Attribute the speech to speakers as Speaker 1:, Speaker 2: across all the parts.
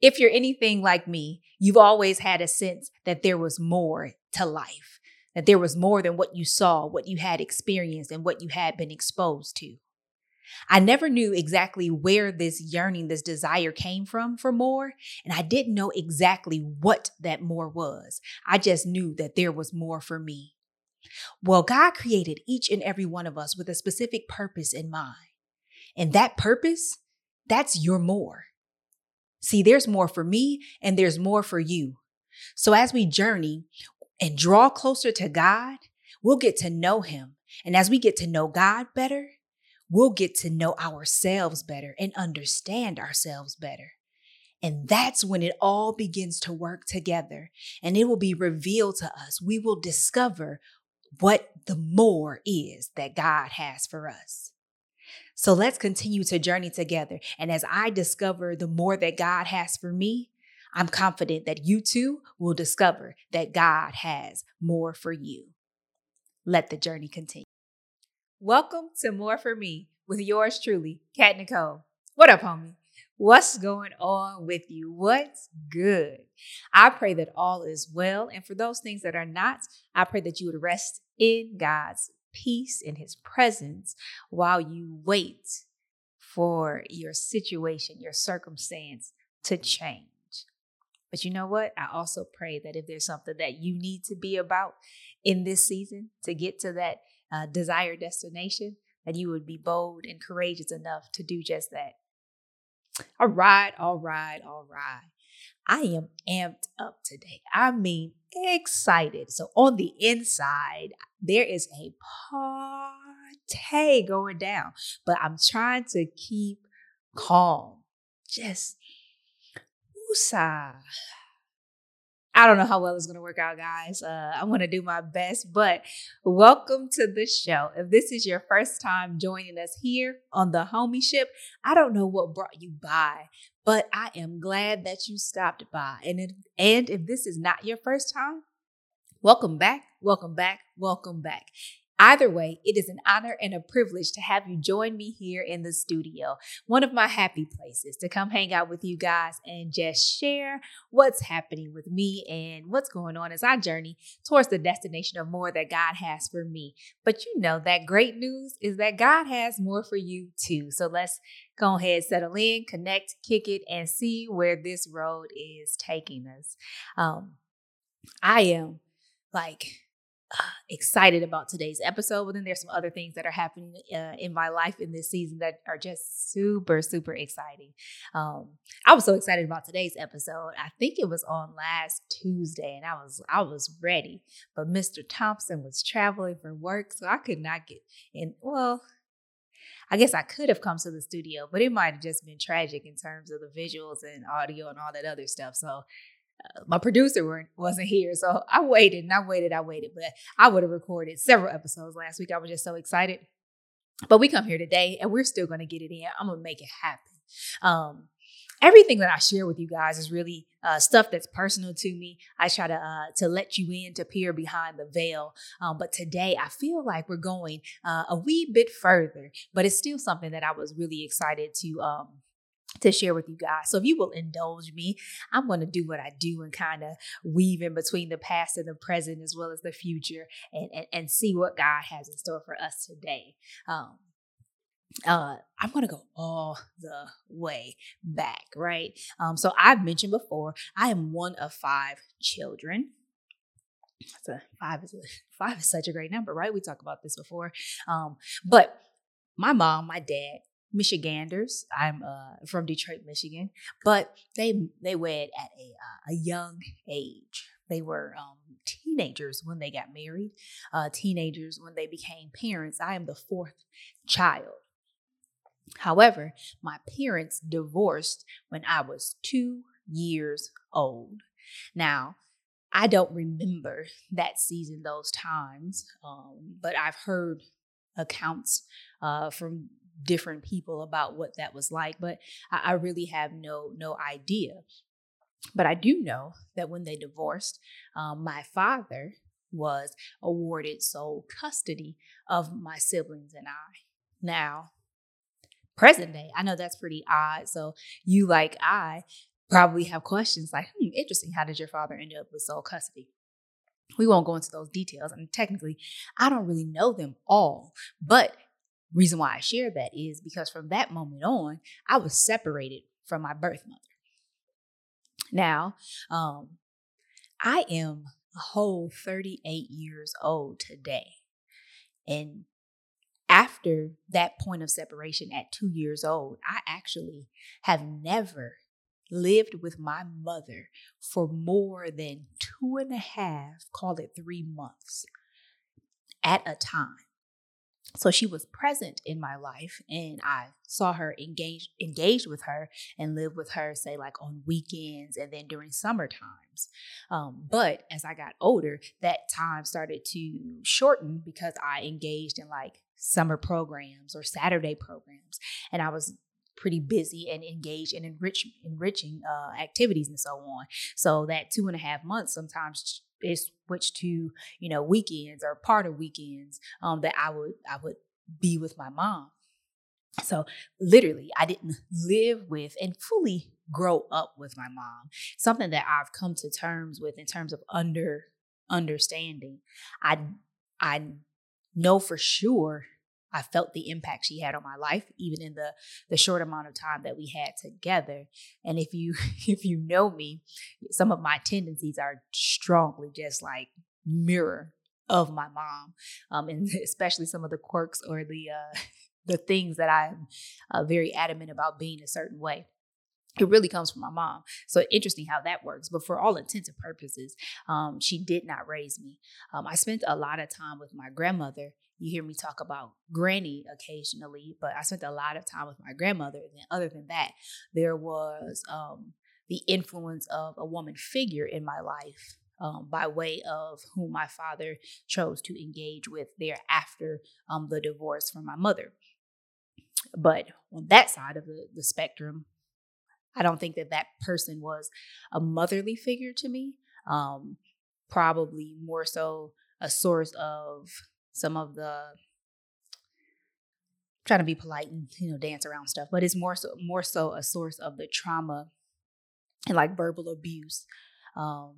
Speaker 1: If you're anything like me, you've always had a sense that there was more to life, that there was more than what you saw, what you had experienced, and what you had been exposed to. I never knew exactly where this yearning, this desire came from for more, and I didn't know exactly what that more was. I just knew that there was more for me. Well, God created each and every one of us with a specific purpose in mind. And that purpose, that's your more. See, there's more for me and there's more for you. So as we journey and draw closer to God, we'll get to know Him. And as we get to know God better, we'll get to know ourselves better and understand ourselves better. And that's when it all begins to work together and it will be revealed to us. We will discover what the more is that God has for us. So let's continue to journey together. And as I discover the more that God has for me, I'm confident that you too will discover that God has more for you. Let the journey continue. Welcome to More For Me with yours truly, Kat Nicole. What up, homie? What's going on with you? What's good? I pray that all is well. And for those things that are not, I pray that you would rest in God's peace, in His presence, while you wait for your situation, your circumstance to change. But you know what? I also pray that if there's something that you need to be about in this season to get to that uh, desired destination, that you would be bold and courageous enough to do just that. All right, all right, all right. I am amped up today. I mean, excited. So, on the inside, there is a party going down, but I'm trying to keep calm. Just, woosah. I don't know how well it's going to work out, guys. Uh, I'm going to do my best, but welcome to the show. If this is your first time joining us here on the homie ship, I don't know what brought you by, but I am glad that you stopped by. And if, and if this is not your first time, welcome back, welcome back, welcome back. Either way, it is an honor and a privilege to have you join me here in the studio, one of my happy places to come hang out with you guys and just share what's happening with me and what's going on as I journey towards the destination of more that God has for me. But you know, that great news is that God has more for you too. So let's go ahead, settle in, connect, kick it, and see where this road is taking us. Um, I am like, excited about today's episode. But then there's some other things that are happening uh, in my life in this season that are just super, super exciting. Um, I was so excited about today's episode. I think it was on last Tuesday, and I was I was ready. But Mr. Thompson was traveling for work, so I could not get in. Well. I guess I could have come to the studio, but it might have just been tragic in terms of the visuals and audio and all that other stuff. So my producer wasn't here. So I waited and I waited, I waited, but I would have recorded several episodes last week. I was just so excited. But we come here today and we're still going to get it in. I'm going to make it happen. Um, everything that I share with you guys is really uh, stuff that's personal to me. I try to uh, to let you in to peer behind the veil. Um, but today I feel like we're going uh, a wee bit further, but it's still something that I was really excited to um, to share with you guys. So if you will indulge me, I'm going to do what I do and kind of weave in between the past and the present as well as the future and, and, and see what God has in store for us today. Um, uh, I'm going to go all the way back, right? Um, so I've mentioned before, I am one of five children. That's a five is a five is such a great number, right? We talked about this before. Um, but my mom, my dad, Michiganders. I'm uh, from Detroit, Michigan, but they they wed at a uh, a young age. They were um, teenagers when they got married, uh, teenagers when they became parents. I am the fourth child. However, my parents divorced when I was two years old. Now, I don't remember that season, those times, um, but I've heard accounts uh, from different people about what that was like, but I, I really have no no idea. But I do know that when they divorced, um, my father was awarded sole custody of my siblings and I. Now, present day, I know that's pretty odd. So you like I probably have questions like, hmm, interesting, how did your father end up with sole custody? We won't go into those details. I and mean, technically, I don't really know them all. But reason why I share that is because from that moment on, I was separated from my birth mother. Now, um, I am a whole 38 years old today. And after that point of separation at two years old, I actually have never lived with my mother for more than two and a half, call it three months at a time. So she was present in my life and I saw her engaged engaged with her and live with her, say like on weekends and then during summer times. Um, but as I got older, that time started to shorten because I engaged in like summer programs or Saturday programs. And I was pretty busy and engaged in enrich, enriching uh, activities and so on. So that two and a half months sometimes is switched to you know weekends or part of weekends um, that I would I would be with my mom. So literally, I didn't live with and fully grow up with my mom. Something that I've come to terms with in terms of under understanding. I I know for sure I felt the impact she had on my life, even in the the short amount of time that we had together. And if you if you know me, some of my tendencies are strongly just like mirror of my mom, um, and especially some of the quirks or the uh, the things that I'm uh, very adamant about being a certain way it really comes from my mom. So interesting how that works. But for all intents and purposes, um, she did not raise me. Um, I spent a lot of time with my grandmother you hear me talk about granny occasionally, but I spent a lot of time with my grandmother. And other than that, there was um, the influence of a woman figure in my life um, by way of whom my father chose to engage with thereafter um, the divorce from my mother. But on that side of the, the spectrum, I don't think that that person was a motherly figure to me. Um, probably more so a source of some of the trying to be polite and you know dance around stuff but it's more so more so a source of the trauma and like verbal abuse um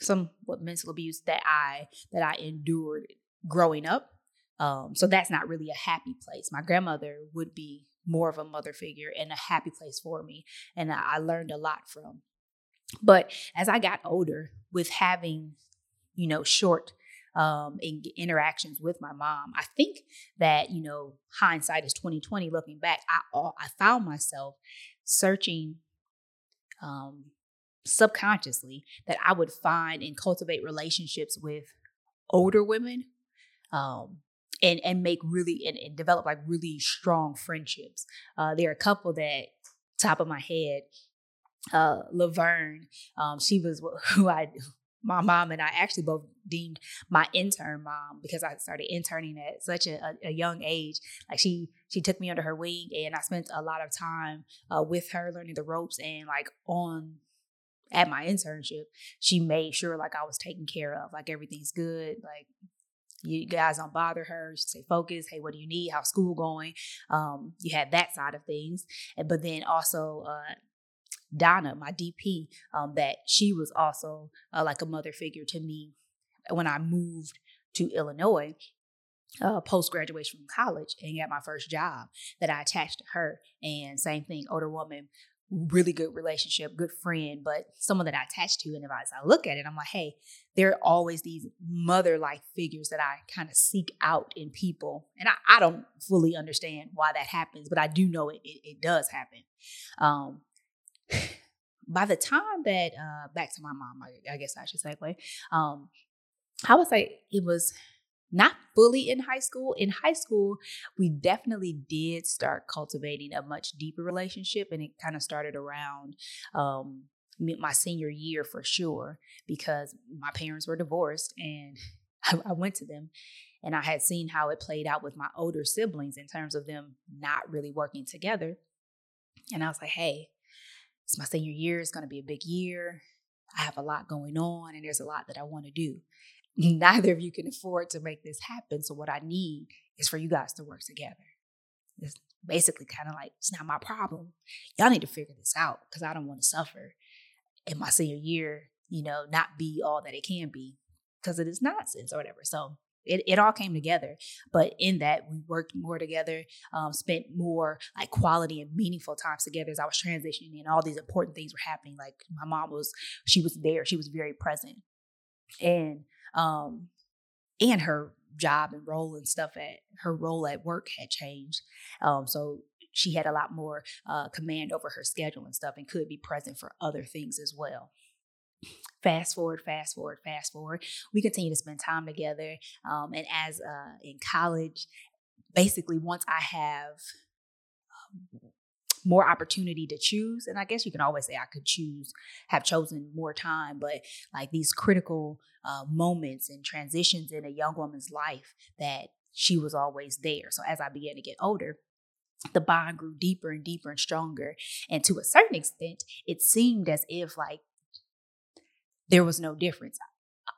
Speaker 1: some what mental abuse that i that i endured growing up um so that's not really a happy place. My grandmother would be more of a mother figure and a happy place for me and i, I learned a lot from. But as i got older with having you know short um, in interactions with my mom. I think that you know hindsight is twenty twenty. Looking back, I I found myself searching um, subconsciously that I would find and cultivate relationships with older women. Um, and and make really and, and, develop like really strong friendships. Uh, there are a couple that top of my head uh, Laverne. Um, she was who I my mom and I actually both deemed my intern mom because I started interning at such a, a, a, young age. Like she she took me under her wing and I spent a lot of time uh, with her learning the ropes and like on at my internship, she made sure like I was taken care of, like everything's good, like you guys don't bother her. She say focus. Hey, what do you need? How's school going? Um, you had that side of things, but then also uh, Donna, my DP, um, that she was also uh, like a mother figure to me when I moved to Illinois uh, post graduation from college and got my first job that I attached to her. And same thing, older woman, really good relationship, good friend, but someone that I attached to. And if I, as I look at it, I'm like, hey, there are always these mother like figures that I kind of seek out in people. And I, I, don't fully understand why that happens, but I do know it, it, it does happen. Um, by the time that uh, back to my mom, I, I guess I should segue. Um, I would say it was not fully in high school. In high school, we definitely did start cultivating a much deeper relationship, and it kind of started around um, my senior year for sure, because my parents were divorced, and I, I went to them. And I had seen how it played out with my older siblings in terms of them not really working together. And I was like, hey, it's my senior year. It's going to be a big year. I have a lot going on and there's a lot that I want to do. Neither of you can afford to make this happen. So, what I need is for you guys to work together. It's basically kind of like, it's not my problem. Y'all need to figure this out because I don't want to suffer. in my senior year, you know, not be all that it can be because it is nonsense or whatever. So it, it all came together. But in that, we worked more together, um, spent more like quality and meaningful times together as I was transitioning and all these important things were happening. Like my mom was, she was there, she was very present. And um, and her job and role and stuff at her role at work had changed. Um, so she had a lot more uh, command over her schedule and stuff and could be present for other things as well. Fast forward, fast forward, fast forward. We continue to spend time together. Um, and as uh, in college, basically, once I have um, more opportunity to choose, and I guess you can always say I could choose, have chosen more time, but like these critical uh, moments and transitions in a young woman's life that she was always there. So as I began to get older, the bond grew deeper and deeper and stronger. And to a certain extent, it seemed as if like there was no difference.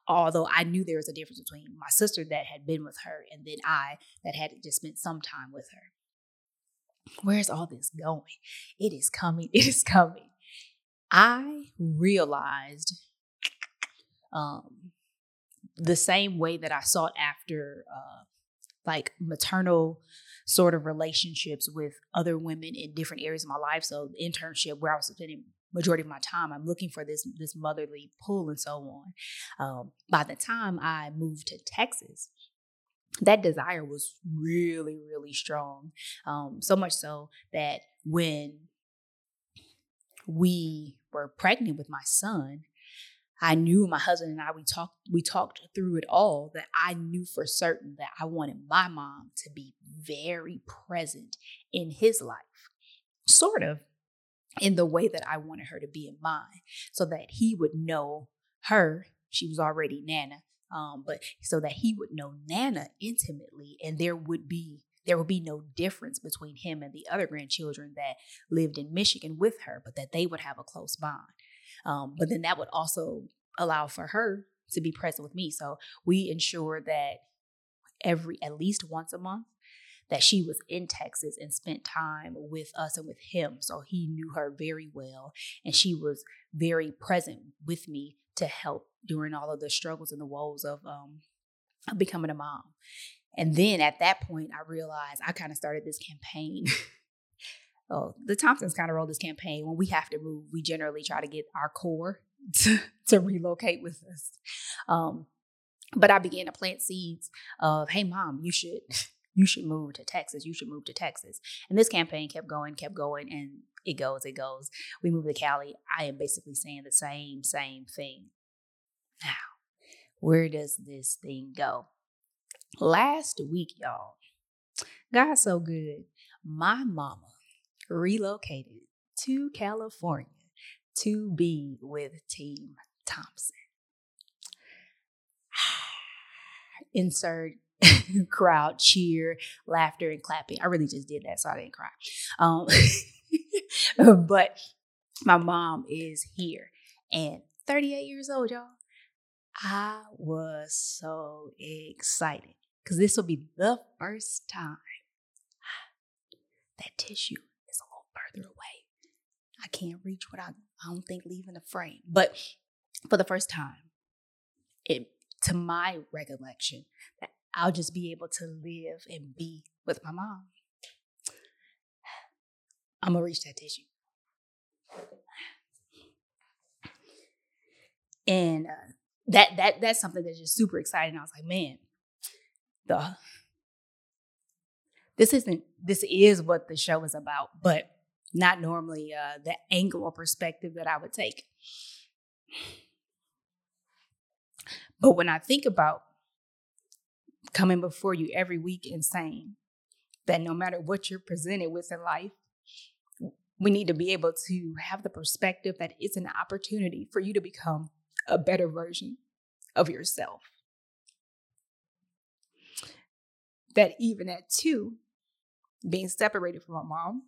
Speaker 1: Although I knew there was a difference between my sister that had been with her and then I that had just spent some time with her. Where's all this going? It is coming. It is coming. I realized um, the same way that I sought after uh, like maternal sort of relationships with other women in different areas of my life. So internship where I was spending majority of my time, I'm looking for this this motherly pull and so on. Um, by the time I moved to Texas, that desire was really really strong. Um, so much so that when we were pregnant with my son, I knew my husband and I we talked we talked through it all that I knew for certain that I wanted my mom to be very present in his life. Sort of in the way that I wanted her to be in mine so that he would know her, she was already Nana, um, but so that he would know Nana intimately and there would be there would be no difference between him and the other grandchildren that lived in Michigan with her, but that they would have a close bond. Um, but then that would also allow for her to be present with me. So we ensure that every at least once a month that she was in Texas and spent time with us and with him. So he knew her very well and she was very present with me to help during all of the struggles and the woes of um, becoming a mom. And then at that point, I realized I kind of started this campaign oh, the Thompsons kind of rolled this campaign. When we have to move, we generally try to get our core to, to relocate with us. Um, but I began to plant seeds of, hey, mom, you should you should move to Texas. You should move to Texas. And this campaign kept going, kept going, and it goes, it goes. We moved to Cali. I am basically saying the same, same thing. Now, where does this thing go? Last week, y'all, God's so good. My mama relocated to California to be with Team Thompson. Insert crowd cheer, laughter, and clapping. I really just did that, so I didn't cry. Um, but my mom is here and 38 years old, y'all. I was so excited because this will be the first time that tissue is a little further away. I can't reach what I, I don't think leaving the frame. But for the first time, it to my recollection, that I'll just be able to live and be with my mom. I'm gonna reach that tissue. And uh, that that that's something that's just super exciting. I was like, man, the this isn't this is what the show is about, but not normally uh, the angle or perspective that I would take. But when I think about coming before you every week and saying that no matter what you're presented with in life, we need to be able to have the perspective that it's an opportunity for you to become a better version of yourself. That even at two, being separated from my mom,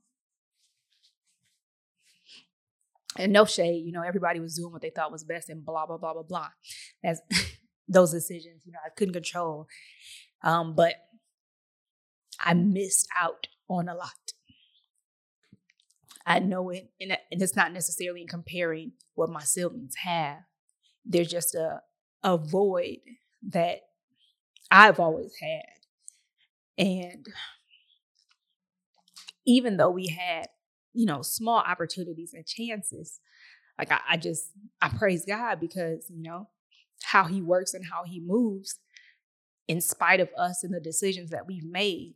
Speaker 1: and no shade, you know, everybody was doing what they thought was best and blah, blah, blah, blah, blah. As those decisions, you know, I couldn't control. Um, but I missed out on a lot. I know it, and, it's not necessarily in comparing what my siblings have. There's just a a void that I've always had, and even though we had, you know, small opportunities and chances, like I, I just I praise God because you know how He works and how He moves, in spite of us and the decisions that we've made,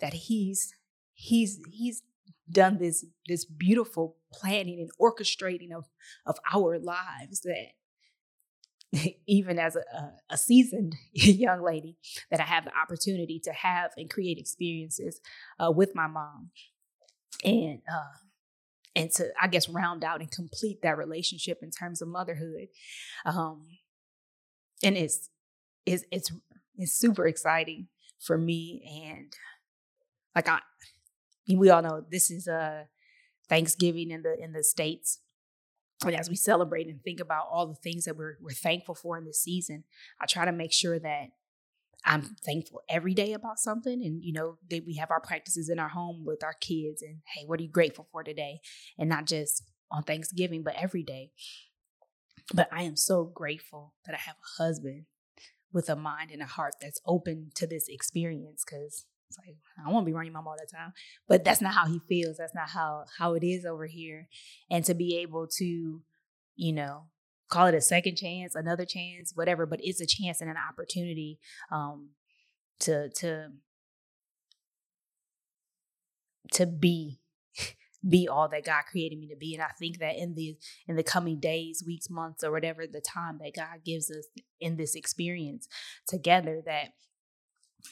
Speaker 1: that He's He's He's done this this beautiful planning and orchestrating of of our lives that even as a, a, seasoned young lady that i have the opportunity to have and create experiences uh, with my mom. And uh, and to i guess round out and complete that relationship in terms of motherhood. Um, and it's it's it's it's super exciting for me and like i we all know this is a uh, Thanksgiving in the in the states. And as we celebrate and think about all the things that we're we're thankful for in this season, I try to make sure that I'm thankful every day about something. And you know, that we have our practices in our home with our kids and hey, what are you grateful for today? And not just on Thanksgiving, but every day. But I am so grateful that I have a husband with a mind and a heart that's open to this experience because it's like I won't be running mom all the time, but that's not how he feels. That's not how how it is over here. And to be able to, you know, call it a second chance, another chance, whatever, but it's a chance and an opportunity um, to to to be be all that God created me to be. And I think that in the in the coming days, weeks, months, or whatever the time that God gives us in this experience together, that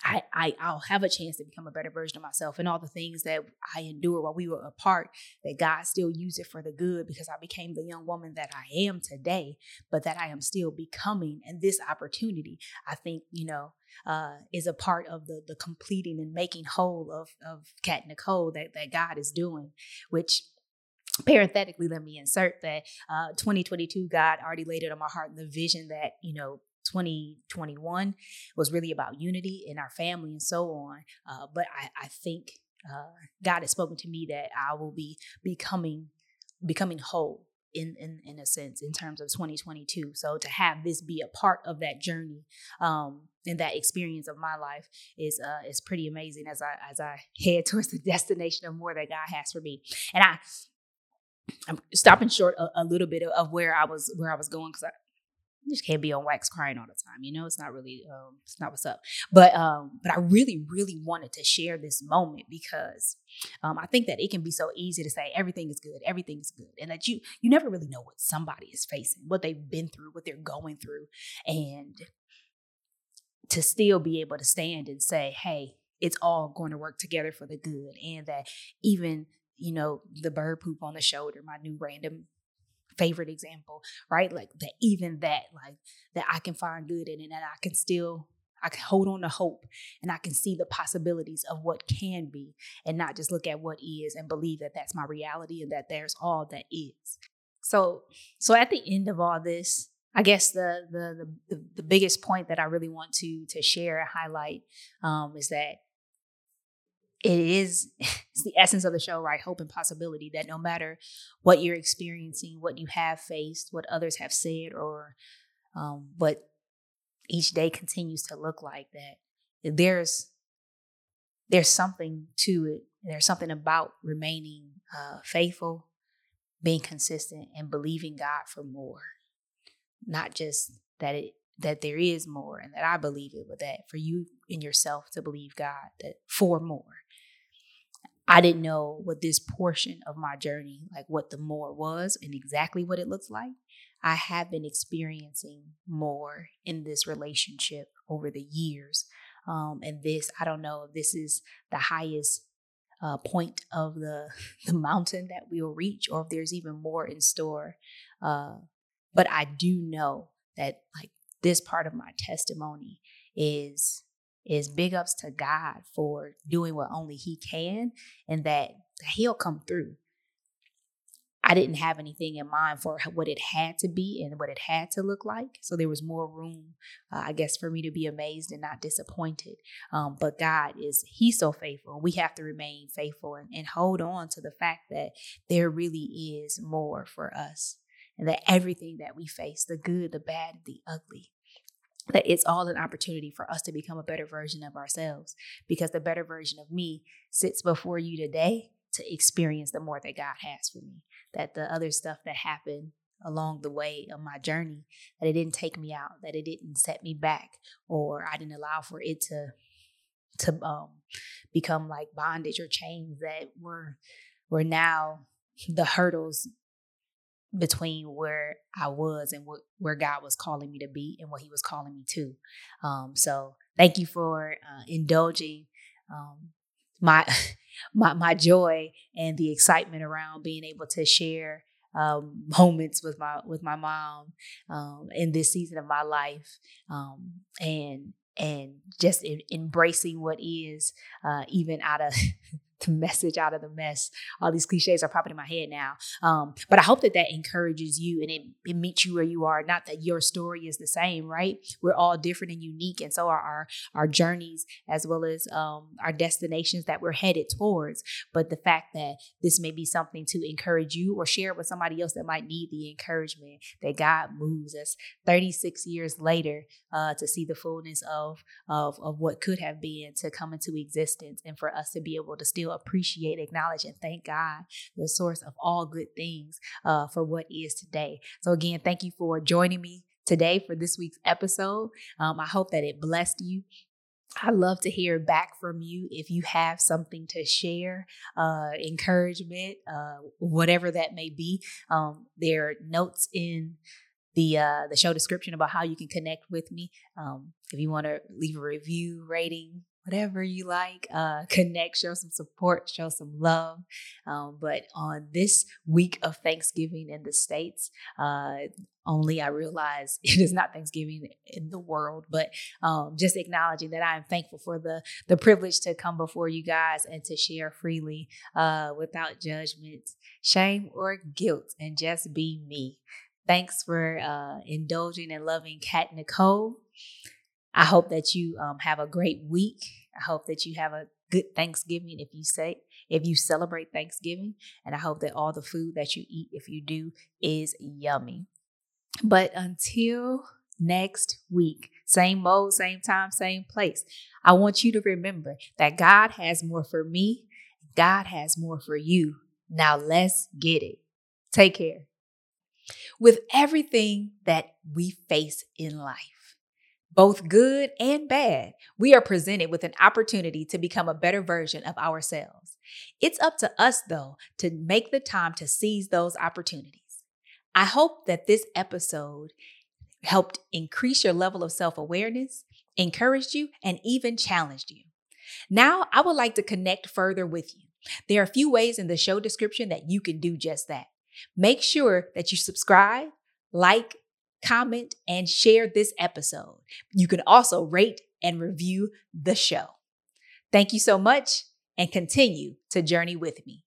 Speaker 1: I, I I'll have a chance to become a better version of myself and all the things that I endured while we were apart that God still used it for the good because I became the young woman that I am today but that I am still becoming. And this opportunity I think you know uh, is a part of the the completing and making whole of of Kat Nicole that that God is doing which parenthetically let me insert that uh, 2022 god already laid it on my heart the vision that you know 2021 was really about unity in our family and so on. Uh, but I, I think uh, God has spoken to me that I will be becoming becoming whole in, in in a sense in terms of 2022 so to have this be a part of that journey um and that experience of my life is uh is pretty amazing as i as i head towards the destination of more that god has for me and i i'm stopping short a, a little bit of, of, where i was where i was going because you just can't be on wax crying all the time. You know, it's not really, um, it's not what's up. But, um, but I really, really wanted to share this moment because um, I think that it can be so easy to say everything is good, everything is good, and that you you never really know what somebody is facing, what they've been through, what they're going through, and to still be able to stand and say, hey, it's all going to work together for the good, and that even you know the bird poop on the shoulder, my new random favorite example, right? Like that even that, like that I can find good in it and I can still I can hold on to hope and I can see the possibilities of what can be and not just look at what is and believe that that's my reality and that there's all that is. So so at the end of all this, I guess the the the, the biggest point that I really want to to share and highlight um, is that it is it's the essence of the show right? Hope and possibility that no matter what you're experiencing what you have faced what others have said or um, what each day continues to look like that there's there's something to it. There's something about remaining uh, faithful being consistent and believing god for more. Not just that it that there is more and that i believe it but that for you and yourself to believe god that for more I didn't know what this portion of my journey, like what the more was and exactly what it looks like. I have been experiencing more in this relationship over the years. Um, and this, I don't know if this is the highest uh, point of the, the mountain that we'll reach or if there's even more in store. Uh, but I do know that like this part of my testimony is is big ups to God for doing what only He can and that He'll come through. I didn't have anything in mind for what it had to be and what it had to look like. So there was more room, uh, I guess, for me to be amazed and not disappointed. Um, but God is, He's so faithful. We have to remain faithful and, and hold on to the fact that there really is more for us and that everything that we face, the good, the bad, the ugly, that it's all an opportunity for us to become a better version of ourselves because the better version of me sits before you today to experience the more that God has for me. That the other stuff that happened along the way of my journey, that it didn't take me out, that it didn't set me back, or I didn't allow for it to to um, become like bondage or chains that were were now the hurdles between where I was and what where God was calling me to be and what He was calling me to. Um, so thank you for uh, indulging um, my my my joy and the excitement around being able to share um, moments with my with my mom um, in this season of my life, um, and and just in, embracing what is, uh, even out of the message out of the mess. All these cliches are popping in my head now. Um, but I hope that that encourages you and it, it meets you where you are. Not that your story is the same, right? We're all different and unique, and so are our our journeys as well as um, our destinations that we're headed towards. But the fact that this may be something to encourage you or share with somebody else that might need the encouragement that God moves us 36 years later uh, to see the fullness of, of of what could have been to come into existence, and for us to be able to still appreciate, acknowledge, and thank God, the source of all good things, uh, for what is today. So, again, thank you for joining me today for this week's episode. Um, I hope that it blessed you. I love to hear back from you if you have something to share, uh, encouragement, uh, whatever that may be. Um, there are notes in the uh, the show description about how you can connect with me. Um, if you want to leave a review, rating, whatever you like. Uh, connect, show some support, show some love. Um, but on this week of Thanksgiving in the States, uh, only I realize it is not Thanksgiving in the world, but um, just acknowledging that I am thankful for the the privilege to come before you guys and to share freely uh, without judgment, shame, or guilt, and just be me. Thanks for uh, indulging and loving Kat Nicole. I hope that you um, have a great week. I hope that you have a good Thanksgiving if you say if you celebrate Thanksgiving, and I hope that all the food that you eat, if you do, is yummy. But until next week, same mode, same time, same place. I want you to remember that God has more for me. God has more for you. Now let's get it. Take care. With everything that we face in life, both good and bad, we are presented with an opportunity to become a better version of ourselves. It's up to us, though, to make the time to seize those opportunities. I hope that this episode helped increase your level of self awareness, encouraged you, and even challenged you. Now, I would like to connect further with you. There are a few ways in the show description that you can do just that. Make sure that you subscribe, like, comment, and share this episode. You can also rate and review the show. Thank you so much and continue to journey with me.